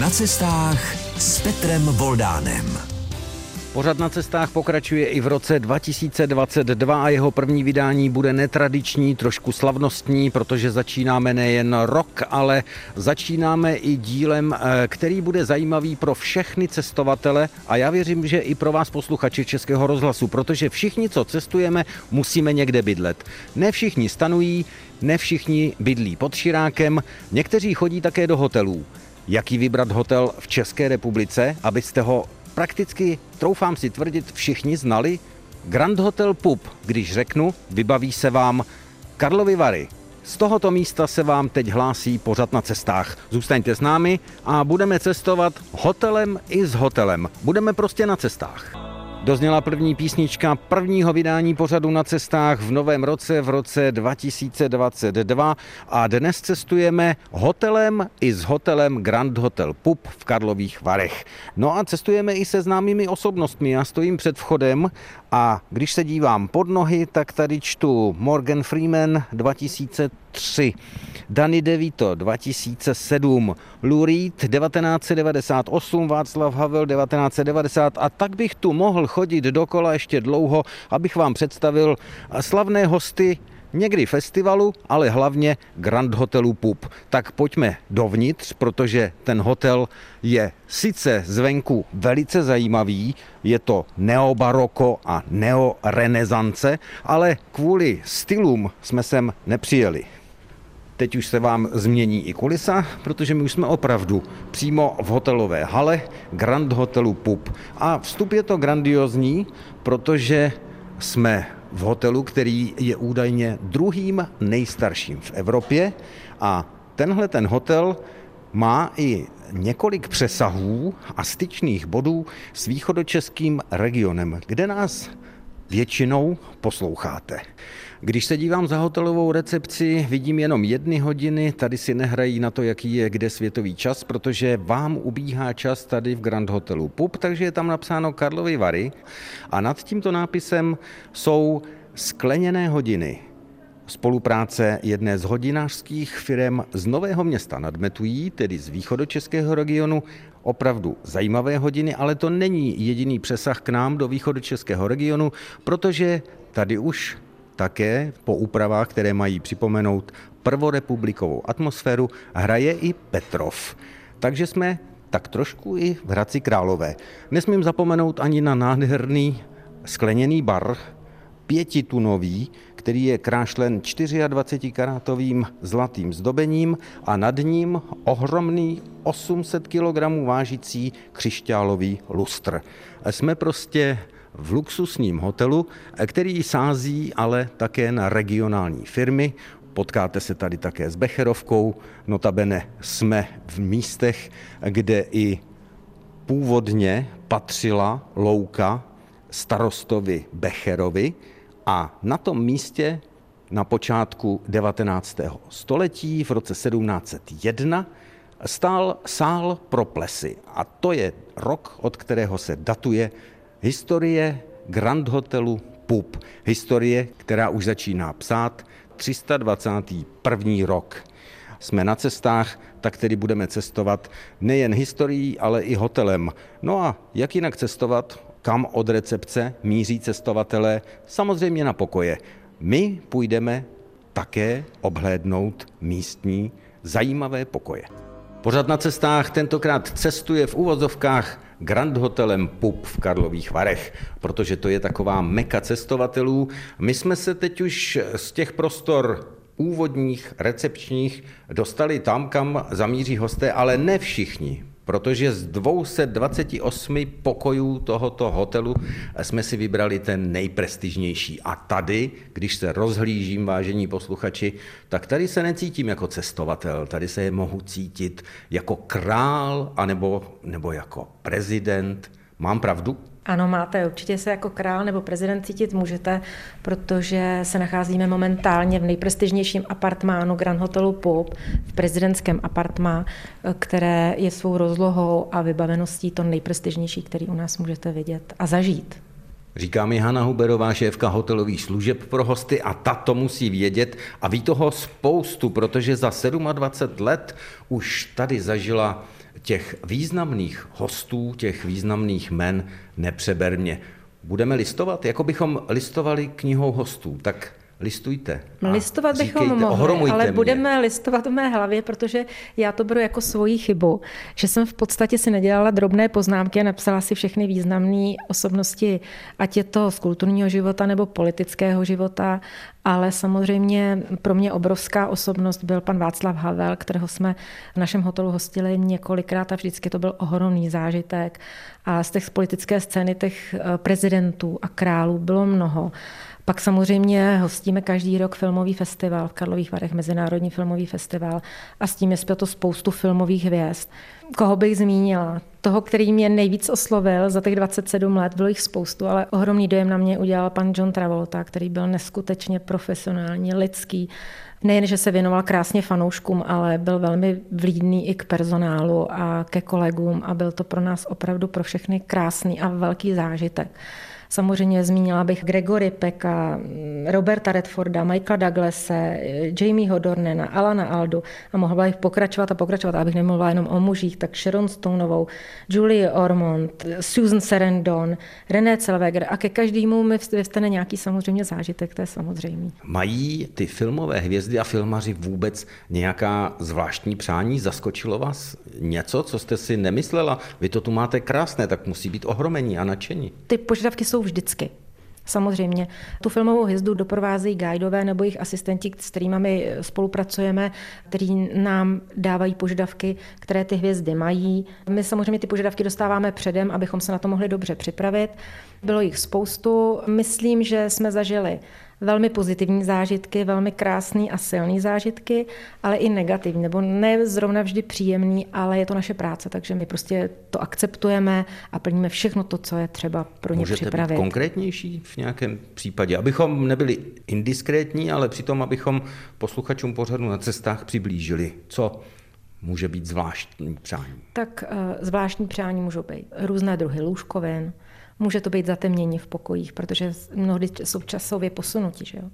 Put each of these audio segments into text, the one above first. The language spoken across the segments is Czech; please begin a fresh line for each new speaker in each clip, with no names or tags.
Na cestách s Petrem Voldánem.
Pořad na cestách pokračuje i v roce 2022 a jeho první vydání bude netradiční, trošku slavnostní, protože začínáme nejen rok, ale začínáme i dílem, eh, který bude zajímavý pro všechny cestovatele a já věřím, že i pro vás posluchači Českého rozhlasu, protože všichni, co cestujeme, musíme někde bydlet. Ne všichni stanují, ne všichni bydlí pod širákem, někteří chodí také do hotelů. Jaký vybrat hotel v České republice, abyste ho prakticky, troufám si tvrdit, všichni znali. Grand Hotel Pub, když řeknu, vybaví se vám Karlovy Vary. Z tohoto místa se vám teď hlásí pořad na cestách. Zůstaňte s námi a budeme cestovat hotelem i s hotelem. Budeme prostě na cestách. Dozněla první písnička prvního vydání pořadu na cestách v novém roce, v roce 2022 a dnes cestujeme hotelem i s hotelem Grand Hotel Pup v Karlových Varech. No a cestujeme i se známými osobnostmi. Já stojím před vchodem a když se dívám pod nohy, tak tady čtu Morgan Freeman 2003, Danny DeVito 2007, Lou Reed 1998, Václav Havel 1990 a tak bych tu mohl chodit dokola ještě dlouho, abych vám představil slavné hosty někdy festivalu, ale hlavně Grand Hotelu Pup. Tak pojďme dovnitř, protože ten hotel je sice zvenku velice zajímavý, je to neobaroko a neorenesance, ale kvůli stylům jsme sem nepřijeli. Teď už se vám změní i kulisa, protože my už jsme opravdu přímo v hotelové hale Grand Hotelu Pup. A vstup je to grandiozní, protože jsme v hotelu, který je údajně druhým nejstarším v Evropě a tenhle ten hotel má i několik přesahů a styčných bodů s východočeským regionem, kde nás většinou posloucháte. Když se dívám za hotelovou recepci, vidím jenom jedny hodiny, tady si nehrají na to, jaký je kde světový čas, protože vám ubíhá čas tady v Grand Hotelu Pup, takže je tam napsáno Karlovy Vary a nad tímto nápisem jsou skleněné hodiny. Spolupráce jedné z hodinářských firm z Nového města nad Metují, tedy z východočeského regionu, opravdu zajímavé hodiny, ale to není jediný přesah k nám do východočeského regionu, protože tady už také po úpravách, které mají připomenout prvorepublikovou atmosféru, hraje i Petrov. Takže jsme tak trošku i v Hradci Králové. Nesmím zapomenout ani na nádherný skleněný bar, pětitunový, který je krášlen 24-karátovým zlatým zdobením a nad ním ohromný 800 kg vážící křišťálový lustr. Jsme prostě v luxusním hotelu, který sází ale také na regionální firmy. Potkáte se tady také s Becherovkou, notabene jsme v místech, kde i původně patřila louka starostovi Becherovi a na tom místě na počátku 19. století v roce 1701 stál sál pro plesy. A to je rok, od kterého se datuje Historie Grand Hotelu Pup. Historie, která už začíná psát 321. rok. Jsme na cestách, tak tedy budeme cestovat nejen historií, ale i hotelem. No a jak jinak cestovat? Kam od recepce míří cestovatelé? Samozřejmě na pokoje. My půjdeme také obhlédnout místní zajímavé pokoje. Pořad na cestách tentokrát cestuje v úvozovkách Grand Hotelem Pup v Karlových Varech, protože to je taková meka cestovatelů. My jsme se teď už z těch prostor úvodních, recepčních dostali tam, kam zamíří hosté, ale ne všichni protože z 228 pokojů tohoto hotelu jsme si vybrali ten nejprestižnější. A tady, když se rozhlížím, vážení posluchači, tak tady se necítím jako cestovatel, tady se je mohu cítit jako král anebo, nebo jako prezident. Mám pravdu?
Ano, máte. Určitě se jako král nebo prezident cítit můžete, protože se nacházíme momentálně v nejprestižnějším apartmánu Grand Hotelu Pub, v prezidentském apartmá, které je svou rozlohou a vybaveností to nejprestižnější, který u nás můžete vidět a zažít.
Říká mi Hanna Huberová, šéfka hotelových služeb pro hosty a ta to musí vědět a ví toho spoustu, protože za 27 let už tady zažila těch významných hostů, těch významných men nepřeberně. Budeme listovat, jako bychom listovali knihou hostů, tak listujte.
Listovat bychom říkejte, mohli, ale mě. budeme listovat v mé hlavě, protože já to beru jako svoji chybu, že jsem v podstatě si nedělala drobné poznámky a napsala si všechny významné osobnosti, ať je to z kulturního života nebo politického života, ale samozřejmě pro mě obrovská osobnost byl pan Václav Havel, kterého jsme v našem hotelu hostili několikrát a vždycky to byl ohromný zážitek. A z těch politické scény těch eh, prezidentů a králů bylo mnoho. Pak samozřejmě hostíme každý rok filmový festival v Karlových Varech, Mezinárodní filmový festival a s tím je zpěto spoustu filmových hvězd. Koho bych zmínila? Toho, který mě nejvíc oslovil za těch 27 let, bylo jich spoustu, ale ohromný dojem na mě udělal pan John Travolta, který byl neskutečně profesionální, lidský. Nejen, že se věnoval krásně fanouškům, ale byl velmi vlídný i k personálu a ke kolegům a byl to pro nás opravdu pro všechny krásný a velký zážitek. Samozřejmě zmínila bych Gregory Peka, Roberta Redforda, Michaela Douglase, Jamieho Dornena, Alana Aldu a mohla bych pokračovat a pokračovat, abych nemluvila jenom o mužích, tak Sharon Stoneovou, Julie Ormond, Susan Sarandon, René Zellweger a ke každému mi vyvstane nějaký samozřejmě zážitek, to je samozřejmé.
Mají ty filmové hvězdy a filmaři vůbec nějaká zvláštní přání? Zaskočilo vás něco, co jste si nemyslela? Vy to tu máte krásné, tak musí být ohromení a nadšení.
Ty požadavky jsou vždycky. Samozřejmě. Tu filmovou hvězdu doprovázejí guidové nebo jejich asistenti, s kterými my spolupracujeme, kteří nám dávají požadavky, které ty hvězdy mají. My samozřejmě ty požadavky dostáváme předem, abychom se na to mohli dobře připravit. Bylo jich spoustu. Myslím, že jsme zažili velmi pozitivní zážitky, velmi krásný a silný zážitky, ale i negativní, nebo ne zrovna vždy příjemný, ale je to naše práce, takže my prostě to akceptujeme a plníme všechno to, co je třeba pro ně
Můžete
připravit.
Být konkrétnější v nějakém případě, abychom nebyli indiskrétní, ale přitom, abychom posluchačům pořadu na cestách přiblížili, co může být zvláštní přání?
Tak uh, zvláštní přání můžou být různé druhy lůžkovin, Může to být zatemnění v pokojích, protože mnohdy jsou časově posunuti. Že jo?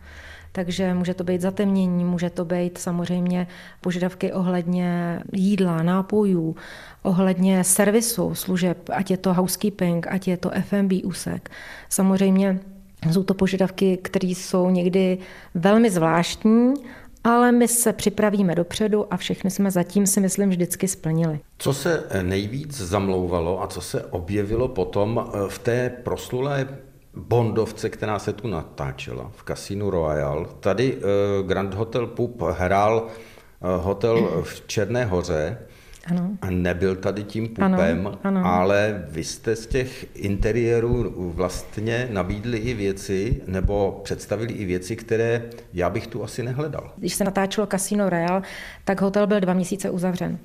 Takže může to být zatemnění, může to být samozřejmě požadavky ohledně jídla, nápojů, ohledně servisu služeb, ať je to housekeeping, ať je to FMB úsek. Samozřejmě jsou to požadavky, které jsou někdy velmi zvláštní, ale my se připravíme dopředu a všechny jsme zatím si myslím vždycky splnili.
Co se nejvíc zamlouvalo a co se objevilo potom eh, v té proslulé Bondovce, která se tu natáčela v Casino Royal. Tady eh, Grand Hotel Pup hrál eh, hotel v Černé hoře ano. A nebyl tady tím pupem, ano, ano. ale vy jste z těch interiérů vlastně nabídli i věci, nebo představili i věci, které já bych tu asi nehledal.
Když se natáčelo Casino Real, tak hotel byl dva měsíce uzavřen.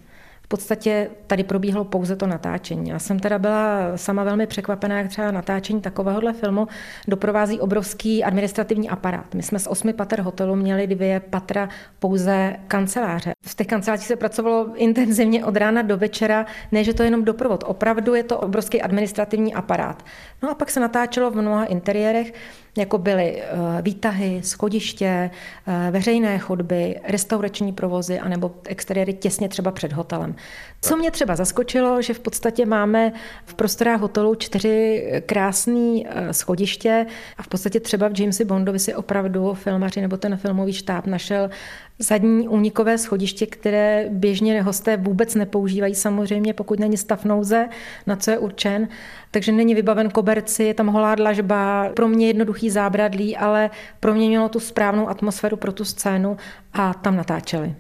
V podstatě tady probíhalo pouze to natáčení. Já jsem teda byla sama velmi překvapená, jak třeba natáčení takovéhohle filmu doprovází obrovský administrativní aparát. My jsme z osmi pater hotelu měli dvě patra pouze kanceláře. V těch kancelářích se pracovalo intenzivně od rána do večera, ne, že to je jenom doprovod. Opravdu je to obrovský administrativní aparát. No a pak se natáčelo v mnoha interiérech jako byly eh, výtahy, schodiště, eh, veřejné chodby, restaurační provozy anebo exteriéry těsně třeba před hotelem. Co mě třeba zaskočilo, že v podstatě máme v prostorách hotelu čtyři krásné eh, schodiště a v podstatě třeba v Jamesi Bondovi si opravdu filmaři nebo ten filmový štáb našel zadní únikové schodiště, které běžně hosté vůbec nepoužívají samozřejmě, pokud není stav nouze, na co je určen. Takže není vybaven koberci, je tam holá dlažba, pro mě jednoduchý zábradlí, ale pro mě mělo tu správnou atmosféru pro tu scénu a tam natáčeli.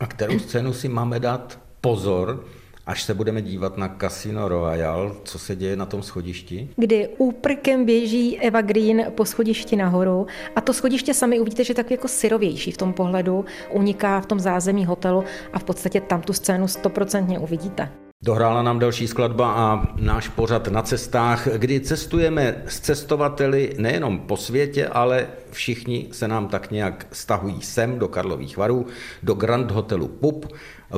A kterou scénu si máme dát pozor, až se budeme dívat na Casino Royal, co se děje na tom schodišti?
Kdy úprkem běží Eva Green po schodišti nahoru a to schodiště sami uvidíte, že je tak jako syrovější v tom pohledu, uniká v tom zázemí hotelu a v podstatě tam tu scénu stoprocentně uvidíte.
Dohrála nám další skladba a náš pořad na cestách, kdy cestujeme s cestovateli nejenom po světě, ale všichni se nám tak nějak stahují sem do Karlových varů, do Grand Hotelu Pup.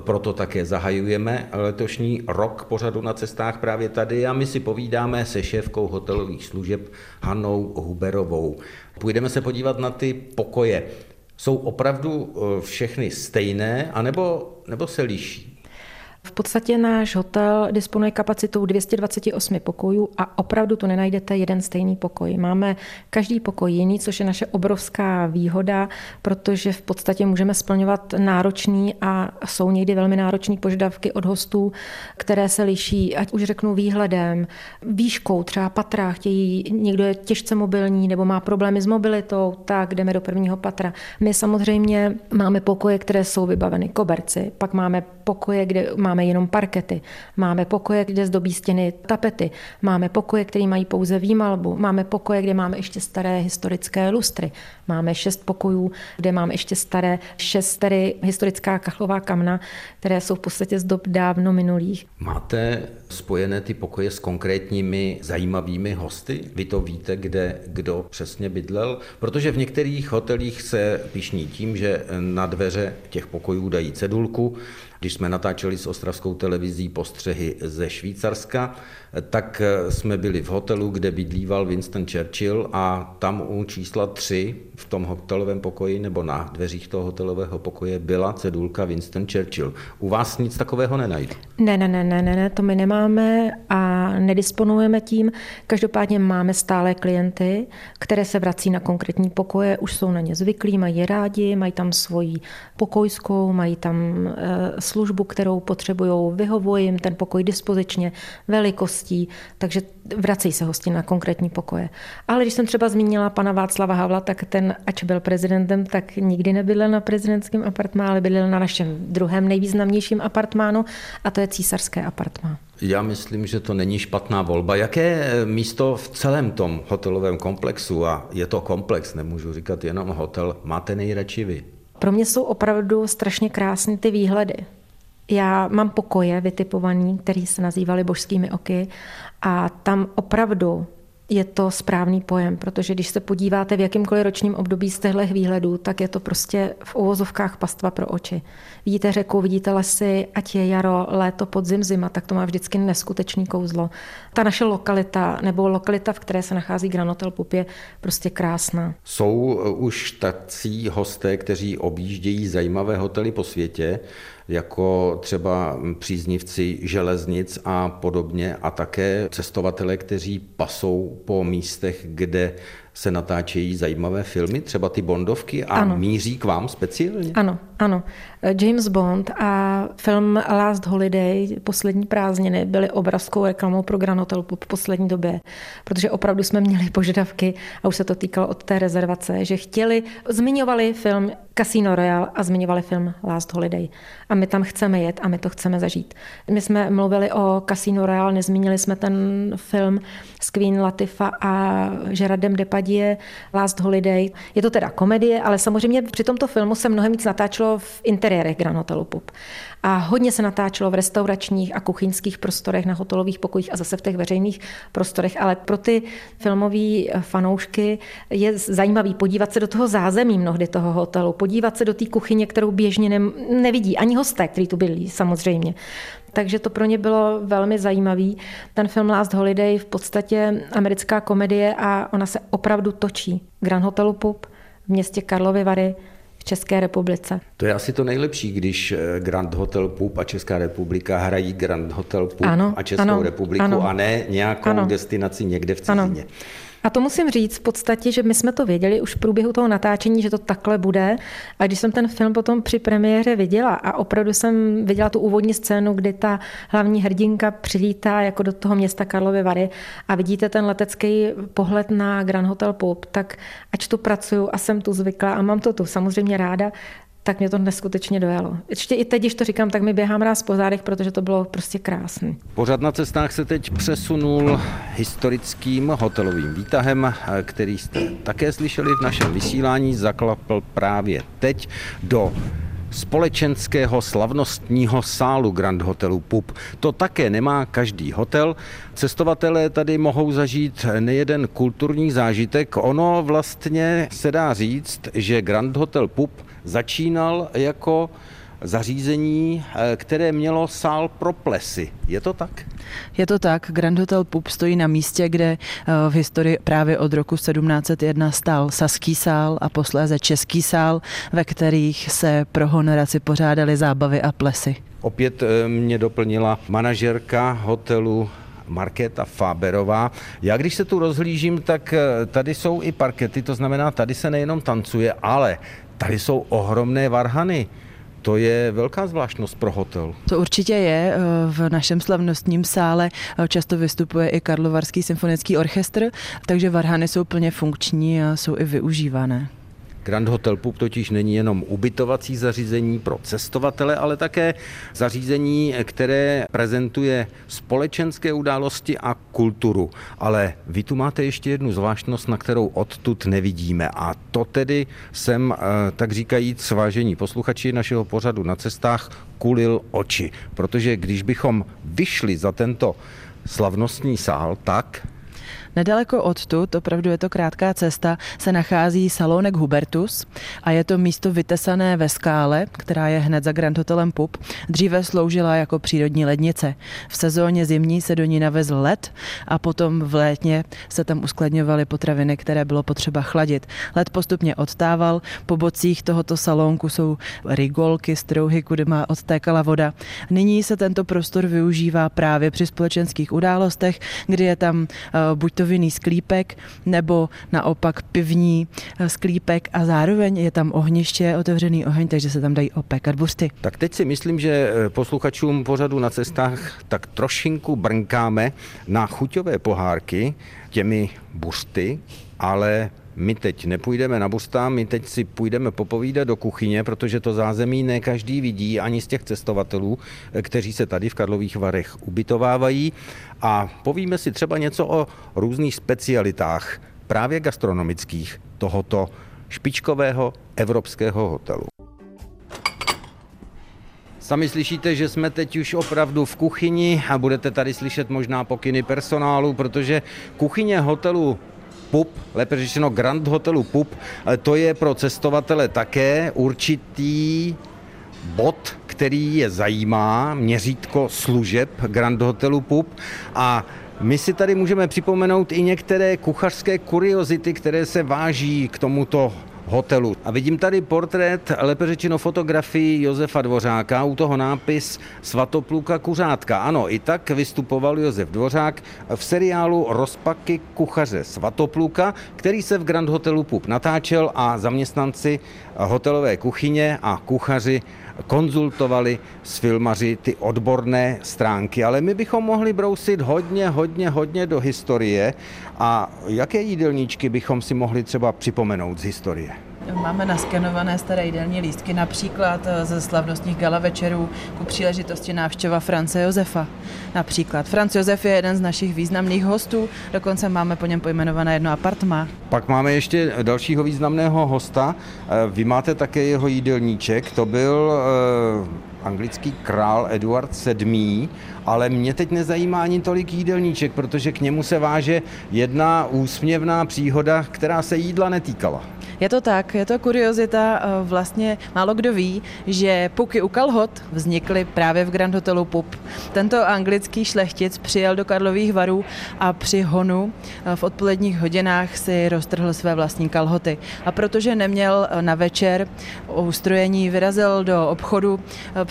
Proto také zahajujeme letošní rok pořadu na cestách právě tady a my si povídáme se šéfkou hotelových služeb Hanou Huberovou. Půjdeme se podívat na ty pokoje. Jsou opravdu eh, všechny stejné, anebo, nebo se liší?
V podstatě náš hotel disponuje kapacitou 228 pokojů a opravdu tu nenajdete jeden stejný pokoj. Máme každý pokoj jiný, což je naše obrovská výhoda, protože v podstatě můžeme splňovat náročný a jsou někdy velmi náročný požadavky od hostů, které se liší, ať už řeknu výhledem, výškou, třeba patra, chtějí, někdo je těžce mobilní nebo má problémy s mobilitou, tak jdeme do prvního patra. My samozřejmě máme pokoje, které jsou vybaveny koberci, pak máme pokoje, kde máme jenom parkety, máme pokoje, kde zdobí stěny tapety, máme pokoje, které mají pouze výmalbu, máme pokoje, kde máme ještě staré historické lustry, máme šest pokojů, kde máme ještě staré šest tedy historická kachlová kamna, které jsou v podstatě z dob dávno minulých.
Máte spojené ty pokoje s konkrétními zajímavými hosty? Vy to víte, kde kdo přesně bydlel? Protože v některých hotelích se pišní tím, že na dveře těch pokojů dají cedulku, když jsme natáčeli s ostravskou televizí postřehy ze Švýcarska, tak jsme byli v hotelu, kde bydlíval Winston Churchill a tam u čísla 3 v tom hotelovém pokoji nebo na dveřích toho hotelového pokoje byla cedulka Winston Churchill. U vás nic takového nenajdu.
Ne, ne, ne, ne, ne, ne to my nemáme a nedisponujeme tím. Každopádně máme stále klienty, které se vrací na konkrétní pokoje, už jsou na ně zvyklí, mají rádi, mají tam svoji pokojskou, mají tam e, službu, kterou potřebují, vyhovuji jim ten pokoj dispozičně, velikostí, takže vrací se hosti na konkrétní pokoje. Ale když jsem třeba zmínila pana Václava Havla, tak ten, ač byl prezidentem, tak nikdy nebydlel na prezidentském apartmá, ale bydlel na našem druhém nejvýznamnějším apartmánu a to je císařské apartmá.
Já myslím, že to není špatná volba. Jaké místo v celém tom hotelovém komplexu, a je to komplex, nemůžu říkat jenom hotel, máte nejradši vy?
Pro mě jsou opravdu strašně krásné ty výhledy. Já mám pokoje vytipovaný, které se nazývaly božskými oky a tam opravdu je to správný pojem, protože když se podíváte v jakýmkoliv ročním období z těchto výhledů, tak je to prostě v uvozovkách pastva pro oči. Vidíte řeku, vidíte lesy, ať je jaro, léto, podzim, zima, tak to má vždycky neskutečný kouzlo. Ta naše lokalita, nebo lokalita, v které se nachází Grand Hotel Pup, je prostě krásná.
Jsou už tací hosté, kteří objíždějí zajímavé hotely po světě, jako třeba příznivci železnic a podobně a také cestovatele, kteří pasou po místech, kde se natáčejí zajímavé filmy, třeba ty Bondovky a ano. míří k vám speciálně?
Ano, ano. James Bond a film Last Holiday, poslední prázdniny, byly obrazkou reklamou pro Grand Hotel po poslední době, protože opravdu jsme měli požadavky, a už se to týkalo od té rezervace, že chtěli, zmiňovali film Casino Royale a zmiňovali film Last Holiday. A my tam chceme jet a my to chceme zažít. My jsme mluvili o Casino Royale, nezmínili jsme ten film s Queen Latifa a Gerardem Depardieu Last Holiday. Je to teda komedie, ale samozřejmě při tomto filmu se mnohem víc natáčelo v interiérech Grand Hotelu Pup. A hodně se natáčelo v restauračních a kuchyňských prostorech, na hotelových pokojích a zase v těch veřejných prostorech. Ale pro ty filmové fanoušky je zajímavý podívat se do toho zázemí mnohdy toho hotelu, podívat se do té kuchyně, kterou běžně ne, nevidí ani hosté, kteří tu byli samozřejmě. Takže to pro ně bylo velmi zajímavý. Ten film Last Holiday v podstatě americká komedie a ona se opravdu točí. Grand Hotelu Pup v městě Karlovy Vary České republice.
To je asi to nejlepší, když eh, Grand Hotel Pup a Česká republika hrají Grand Hotel Pup
ano,
a Českou
ano,
republiku
ano,
a ne nějakou ano, destinaci někde v cizině. Ano.
A to musím říct v podstatě, že my jsme to věděli už v průběhu toho natáčení, že to takhle bude. A když jsem ten film potom při premiéře viděla a opravdu jsem viděla tu úvodní scénu, kdy ta hlavní hrdinka přilítá jako do toho města Karlovy Vary a vidíte ten letecký pohled na Grand Hotel Pop, tak ač tu pracuju a jsem tu zvyklá a mám to tu samozřejmě ráda, tak mě to neskutečně dojalo. Ještě i teď, když to říkám, tak mi běhám ráz po zádech, protože to bylo prostě krásné.
Pořad na cestách se teď přesunul historickým hotelovým výtahem, který jste také slyšeli v našem vysílání, zaklapl právě teď do společenského slavnostního sálu Grand Hotelu Pup. To také nemá každý hotel. Cestovatelé tady mohou zažít nejeden kulturní zážitek. Ono vlastně se dá říct, že Grand Hotel Pup začínal jako zařízení, které mělo sál pro plesy. Je to tak?
Je to tak, Grand Hotel Pup stojí na místě, kde eh, v historii právě od roku 1701 stál Saský sál a posléze Český sál, ve kterých se pro honoraci pořádaly zábavy a plesy.
Opět eh, mě doplnila manažerka hotelu Markéta Fáberová. Já když se tu rozhlížím, tak eh, tady jsou i parkety, to znamená, tady se nejenom tancuje, ale tady jsou ohromné varhany. To je velká zvláštnost pro hotel.
To určitě je. Eh, v našem slavnostním sále eh, často vystupuje i Karlovarský symfonický orchestr, takže varhany jsou plně funkční a jsou i využívané.
Grand Hotel Pup totiž není jenom ubytovací zařízení pro cestovatele, ale také zařízení, které prezentuje společenské události a kulturu. Ale vy tu máte ještě jednu zvláštnost, na kterou odtud nevidíme. A to tedy jsem, eh, tak říkajíc, vážení posluchači našeho pořadu na cestách, kulil oči. Protože když bychom vyšli za tento slavnostní sál, tak
Nedaleko odtud, opravdu je to krátká cesta, se nachází salonek Hubertus a je to místo vytesané ve skále, která je hned za Grand Hotelem Pup. Dříve sloužila jako přírodní lednice. V sezóně zimní se do ní navezl led a potom v létně se tam uskladňovaly potraviny, které bylo potřeba chladit. Led postupně odtával, po bocích tohoto salonku jsou rigolky, strouhy, kudy má odtékala voda. Nyní se tento prostor využívá právě při společenských událostech, kdy je tam uh, buď to vinný sklípek nebo naopak pivní eh, sklípek a zároveň je tam ohniště, otevřený oheň, takže se tam dají opékat bursty.
Tak teď si myslím, že eh, posluchačům pořadu na cestách tak trošinku brnkáme na chuťové pohárky těmi bursty, ale my teď nepůjdeme na busta, my teď si půjdeme popovídat do kuchyně, protože to zázemí ne každý vidí, ani z těch cestovatelů, eh, kteří se tady v Karlových Varech ubytovávají. A povíme si třeba něco o různých specialitách, právě gastronomických, tohoto špičkového evropského hotelu. Sami slyšíte, že jsme teď už opravdu v kuchyni a budete tady slyšet možná pokyny personálu, protože kuchyně hotelu PUP, lépe řečeno Grand Hotelu PUP, to je pro cestovatele také určitý bod, který je zajímá, měřítko služeb Grand Hotelu PUP a my si tady můžeme připomenout i některé kuchařské kuriozity, které se váží k tomuto hotelu. A vidím tady portrét, lépe řečeno fotografii Josefa Dvořáka, u toho nápis Svatopluka kuřátka. Ano, i tak vystupoval Josef Dvořák v seriálu Rozpaky kuchaře Svatopluka, který se v Grand Hotelu Pup natáčel a zaměstnanci hotelové kuchyně a kuchaři konzultovali s filmaři ty odborné stránky, ale my bychom mohli brousit hodně, hodně, hodně do historie a jaké jídelníčky bychom si mohli třeba připomenout z historie?
Máme naskenované staré jídelní lístky, například eh, ze slavnostních gala večerů ku příležitosti návštěva France Josefa. Například. Franz Josef je jeden z našich významných hostů, dokonce máme po něm pojmenované jedno apartma.
Pak máme ještě dalšího významného hosta. Eh, vy máte také jeho jídelníček, to byl eh, anglický král Eduard VII, ale mě teď nezajímá ani tolik jídelníček, protože k němu se váže jedna úsměvná příhoda, která se jídla netýkala.
Je to tak, je to kuriozita, eh, vlastně málo kdo ví, že puky u kalhot vznikly právě v Grand Hotelu Pup. Tento anglický šlechtic přijel do Karlových varů a při honu eh, v odpoledních hodinách si roztrhl své vlastní kalhoty. A protože neměl eh, na večer ustrojení, vyrazil do obchodu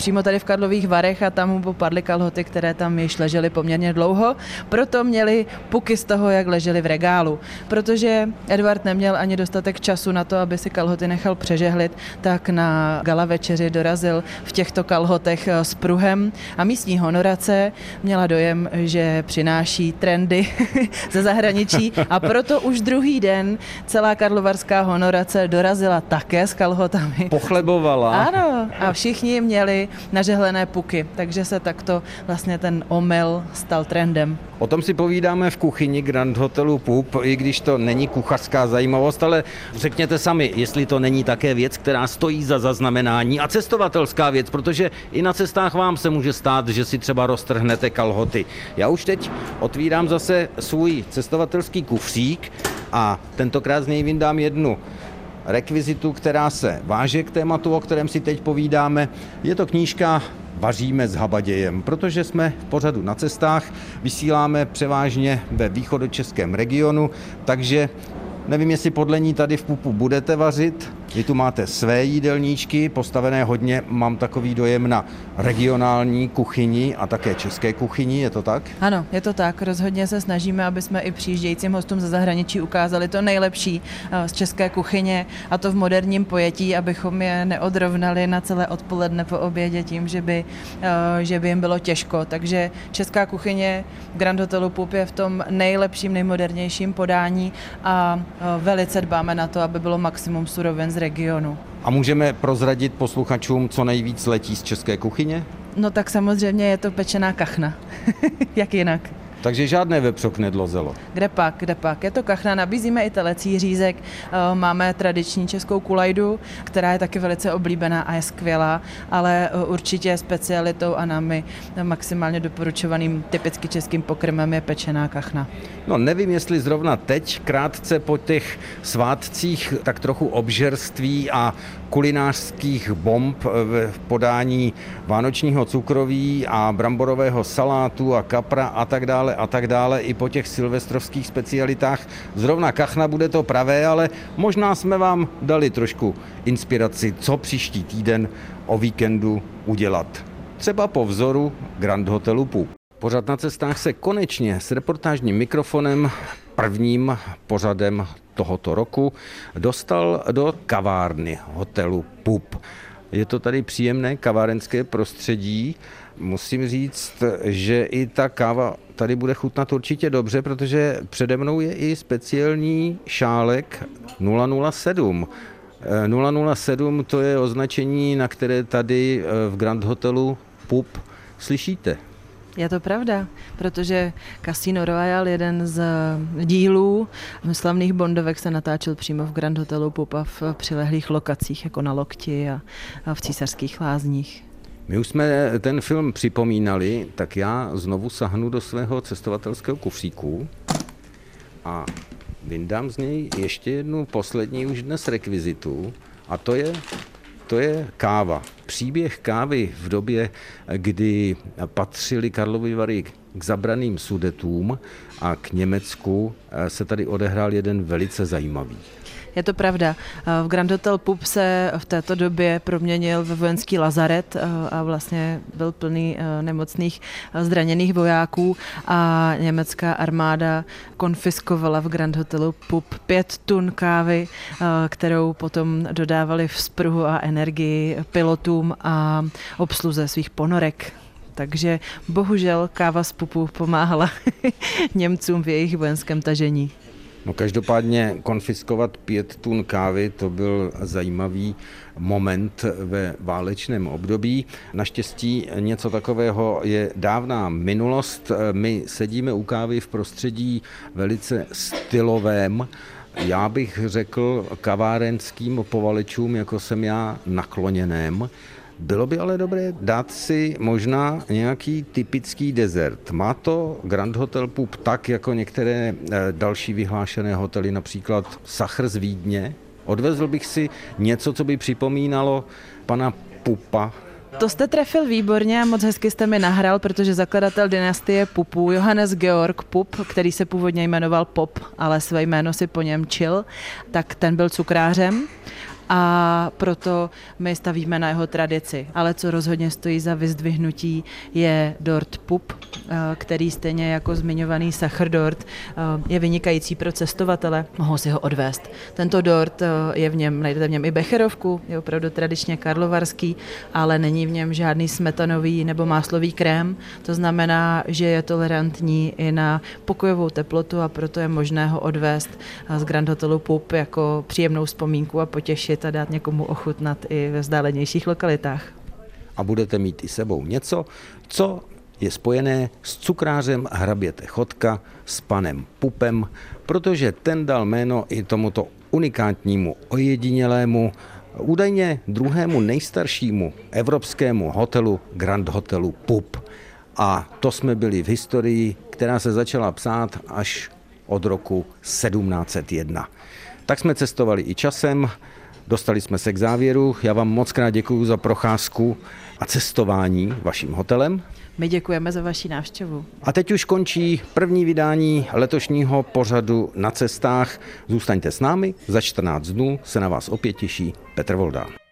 přímo tady v Karlových varech a tam mu popadly kalhoty, které tam již ležely poměrně dlouho. Proto měli puky z toho, jak ležely v regálu. Protože Edward neměl ani dostatek času na to, aby si kalhoty nechal přežehlit, tak na gala večeři dorazil v těchto kalhotech eh, s pruhem a místní honorace měla dojem, že přináší trendy ze zahraničí a proto už druhý den celá karlovarská honorace dorazila také s kalhotami.
Pochlebovala.
Ano, a všichni měli nažehlené puky, takže se takto vlastně ten omyl stal trendem.
O tom si povídáme v kuchyni Grand Hotelu Pup, i když to není kuchařská zajímavost, ale řekněte sami, jestli to není také věc, která stojí za zaznamenání a cestovatelská věc, protože i na cestách vám se může stát, že si třeba roztrhnete kalhoty. Já už teď otvírám zase svůj cestovatelský kufřík a tentokrát z něj vyndám jednu rekvizitu, která se váže k tématu, o kterém si teď povídáme. Je to knížka vaříme s habadějem, protože jsme v pořadu na cestách, vysíláme převážně ve východočeském regionu, takže nevím, jestli podle ní tady v Pupu budete vařit, vy tu máte své jídelníčky, postavené hodně, mám takový dojem na regionální kuchyni a také české kuchyni, je to tak?
Ano, je to tak. Rozhodně se snažíme, aby jsme i přijíždějícím hostům ze zahraničí ukázali to nejlepší eh, z české kuchyně a to v moderním pojetí, abychom je neodrovnali na celé odpoledne po obědě tím, že by, eh, že by jim bylo těžko. Takže česká kuchyně Grand Hotelu Pup je v tom nejlepším, nejmodernějším podání a eh, velice dbáme na to, aby bylo maximum surovin z regionu.
A můžeme prozradit posluchačům, co nejvíc letí z české kuchyně?
No tak samozřejmě je to pečená kachna. Jak jinak?
Takže žádné vepřok nedlozelo.
Kde pak, kde pak. Je to kachna, nabízíme i telecí řízek, eh, máme tradiční českou kulajdu, která je taky velice oblíbená a je skvělá, ale eh, určitě specialitou a námi maximálně doporučovaným typicky českým pokrmem je pečená kachna.
No nevím, jestli zrovna teď, krátce po těch svátcích, tak trochu obžerství a kulinářských bomb v podání vánočního cukroví a bramborového salátu a kapra a tak dále a tak dále i po těch silvestrovských specialitách. Zrovna kachna bude to pravé, ale možná jsme vám dali trošku inspiraci, co příští týden o víkendu udělat. Třeba po vzoru Grand Hotelu Pup. Pořad na cestách se konečně s reportážním mikrofonem prvním pořadem tohoto roku dostal do kavárny hotelu Pup. Je to tady příjemné kavárenské prostředí. Musím říct, že i ta káva tady bude chutnat určitě dobře, protože přede mnou je i speciální šálek 007. 007 to je označení, na které tady eh, v Grand Hotelu Pup slyšíte.
Je to pravda, protože Casino Royale, jeden z dílů slavných Bondovek, se natáčel přímo v Grand Hotelu Pupa v přilehlých lokacích, jako na Lokti a v císařských lázních.
My už jsme ten film připomínali, tak já znovu sahnu do svého cestovatelského kufříku a vyndám z něj ještě jednu poslední už dnes rekvizitu a to je to je káva. Příběh kávy v době, kdy patřili Karlovy Vary k zabraným sudetům a k Německu, se tady odehrál jeden velice zajímavý.
Je to pravda. V Grand Hotel Pup se v této době proměnil ve vojenský lazaret eh, a vlastně byl plný eh, nemocných eh, zraněných vojáků a německá armáda konfiskovala v Grand Hotelu Pup pět tun kávy, kterou potom dodávali v spruhu a energii pilotům a obsluze svých ponorek. Takže bohužel káva z pupu pomáhala Němcům v jejich vojenském tažení.
No každopádně konfiskovat pět tun kávy, to byl zajímavý moment ve válečném období. Naštěstí něco takového je dávná minulost. My sedíme u kávy v prostředí velice stylovém, já bych řekl kavárenským povalečům, jako jsem já, nakloněném. Bylo by ale dobré dát si možná nějaký typický dezert. Má to Grand Hotel Pup tak, jako některé eh, další vyhlášené hotely, například Sachr z Vídně? Odvezl bych si něco, co by připomínalo pana Pupa,
to jste trefil výborně a moc hezky jste mi nahrál, protože zakladatel dynastie Pupů, Johannes Georg Pup, který se původně jmenoval Pop, ale své jméno si po něm čil, tak ten byl cukrářem a proto my stavíme na jeho tradici. Ale co rozhodně stojí za vyzdvihnutí je dort pup, eh, který stejně jako zmiňovaný sachrdort eh, je vynikající pro cestovatele, mohou si ho odvést. Tento dort eh, je v něm, najdete v něm i becherovku, je opravdu tradičně karlovarský, ale není v něm žádný smetanový nebo máslový krém, to znamená, že je tolerantní i na pokojovou teplotu a proto je možné ho odvést z Grand Hotelu Pup jako příjemnou vzpomínku a potěšit a dát někomu ochutnat i ve vzdálenějších lokalitách.
A budete mít i sebou něco, co je spojené s cukrářem hraběte Chodka, s panem Pupem, protože ten dal jméno i tomuto unikátnímu, ojedinělému, údajně druhému nejstaršímu evropskému hotelu Grand Hotelu Pup. A to jsme byli v historii, která se začala psát až od roku 1701. Tak jsme cestovali i časem, Dostali jsme se k závěru. Já vám moc krát děkuji za procházku a cestování vaším hotelem.
My děkujeme za vaši návštěvu.
A teď už končí první vydání letošního pořadu na cestách. Zůstaňte s námi, za 14 dnů se na vás opět těší Petr Voldán.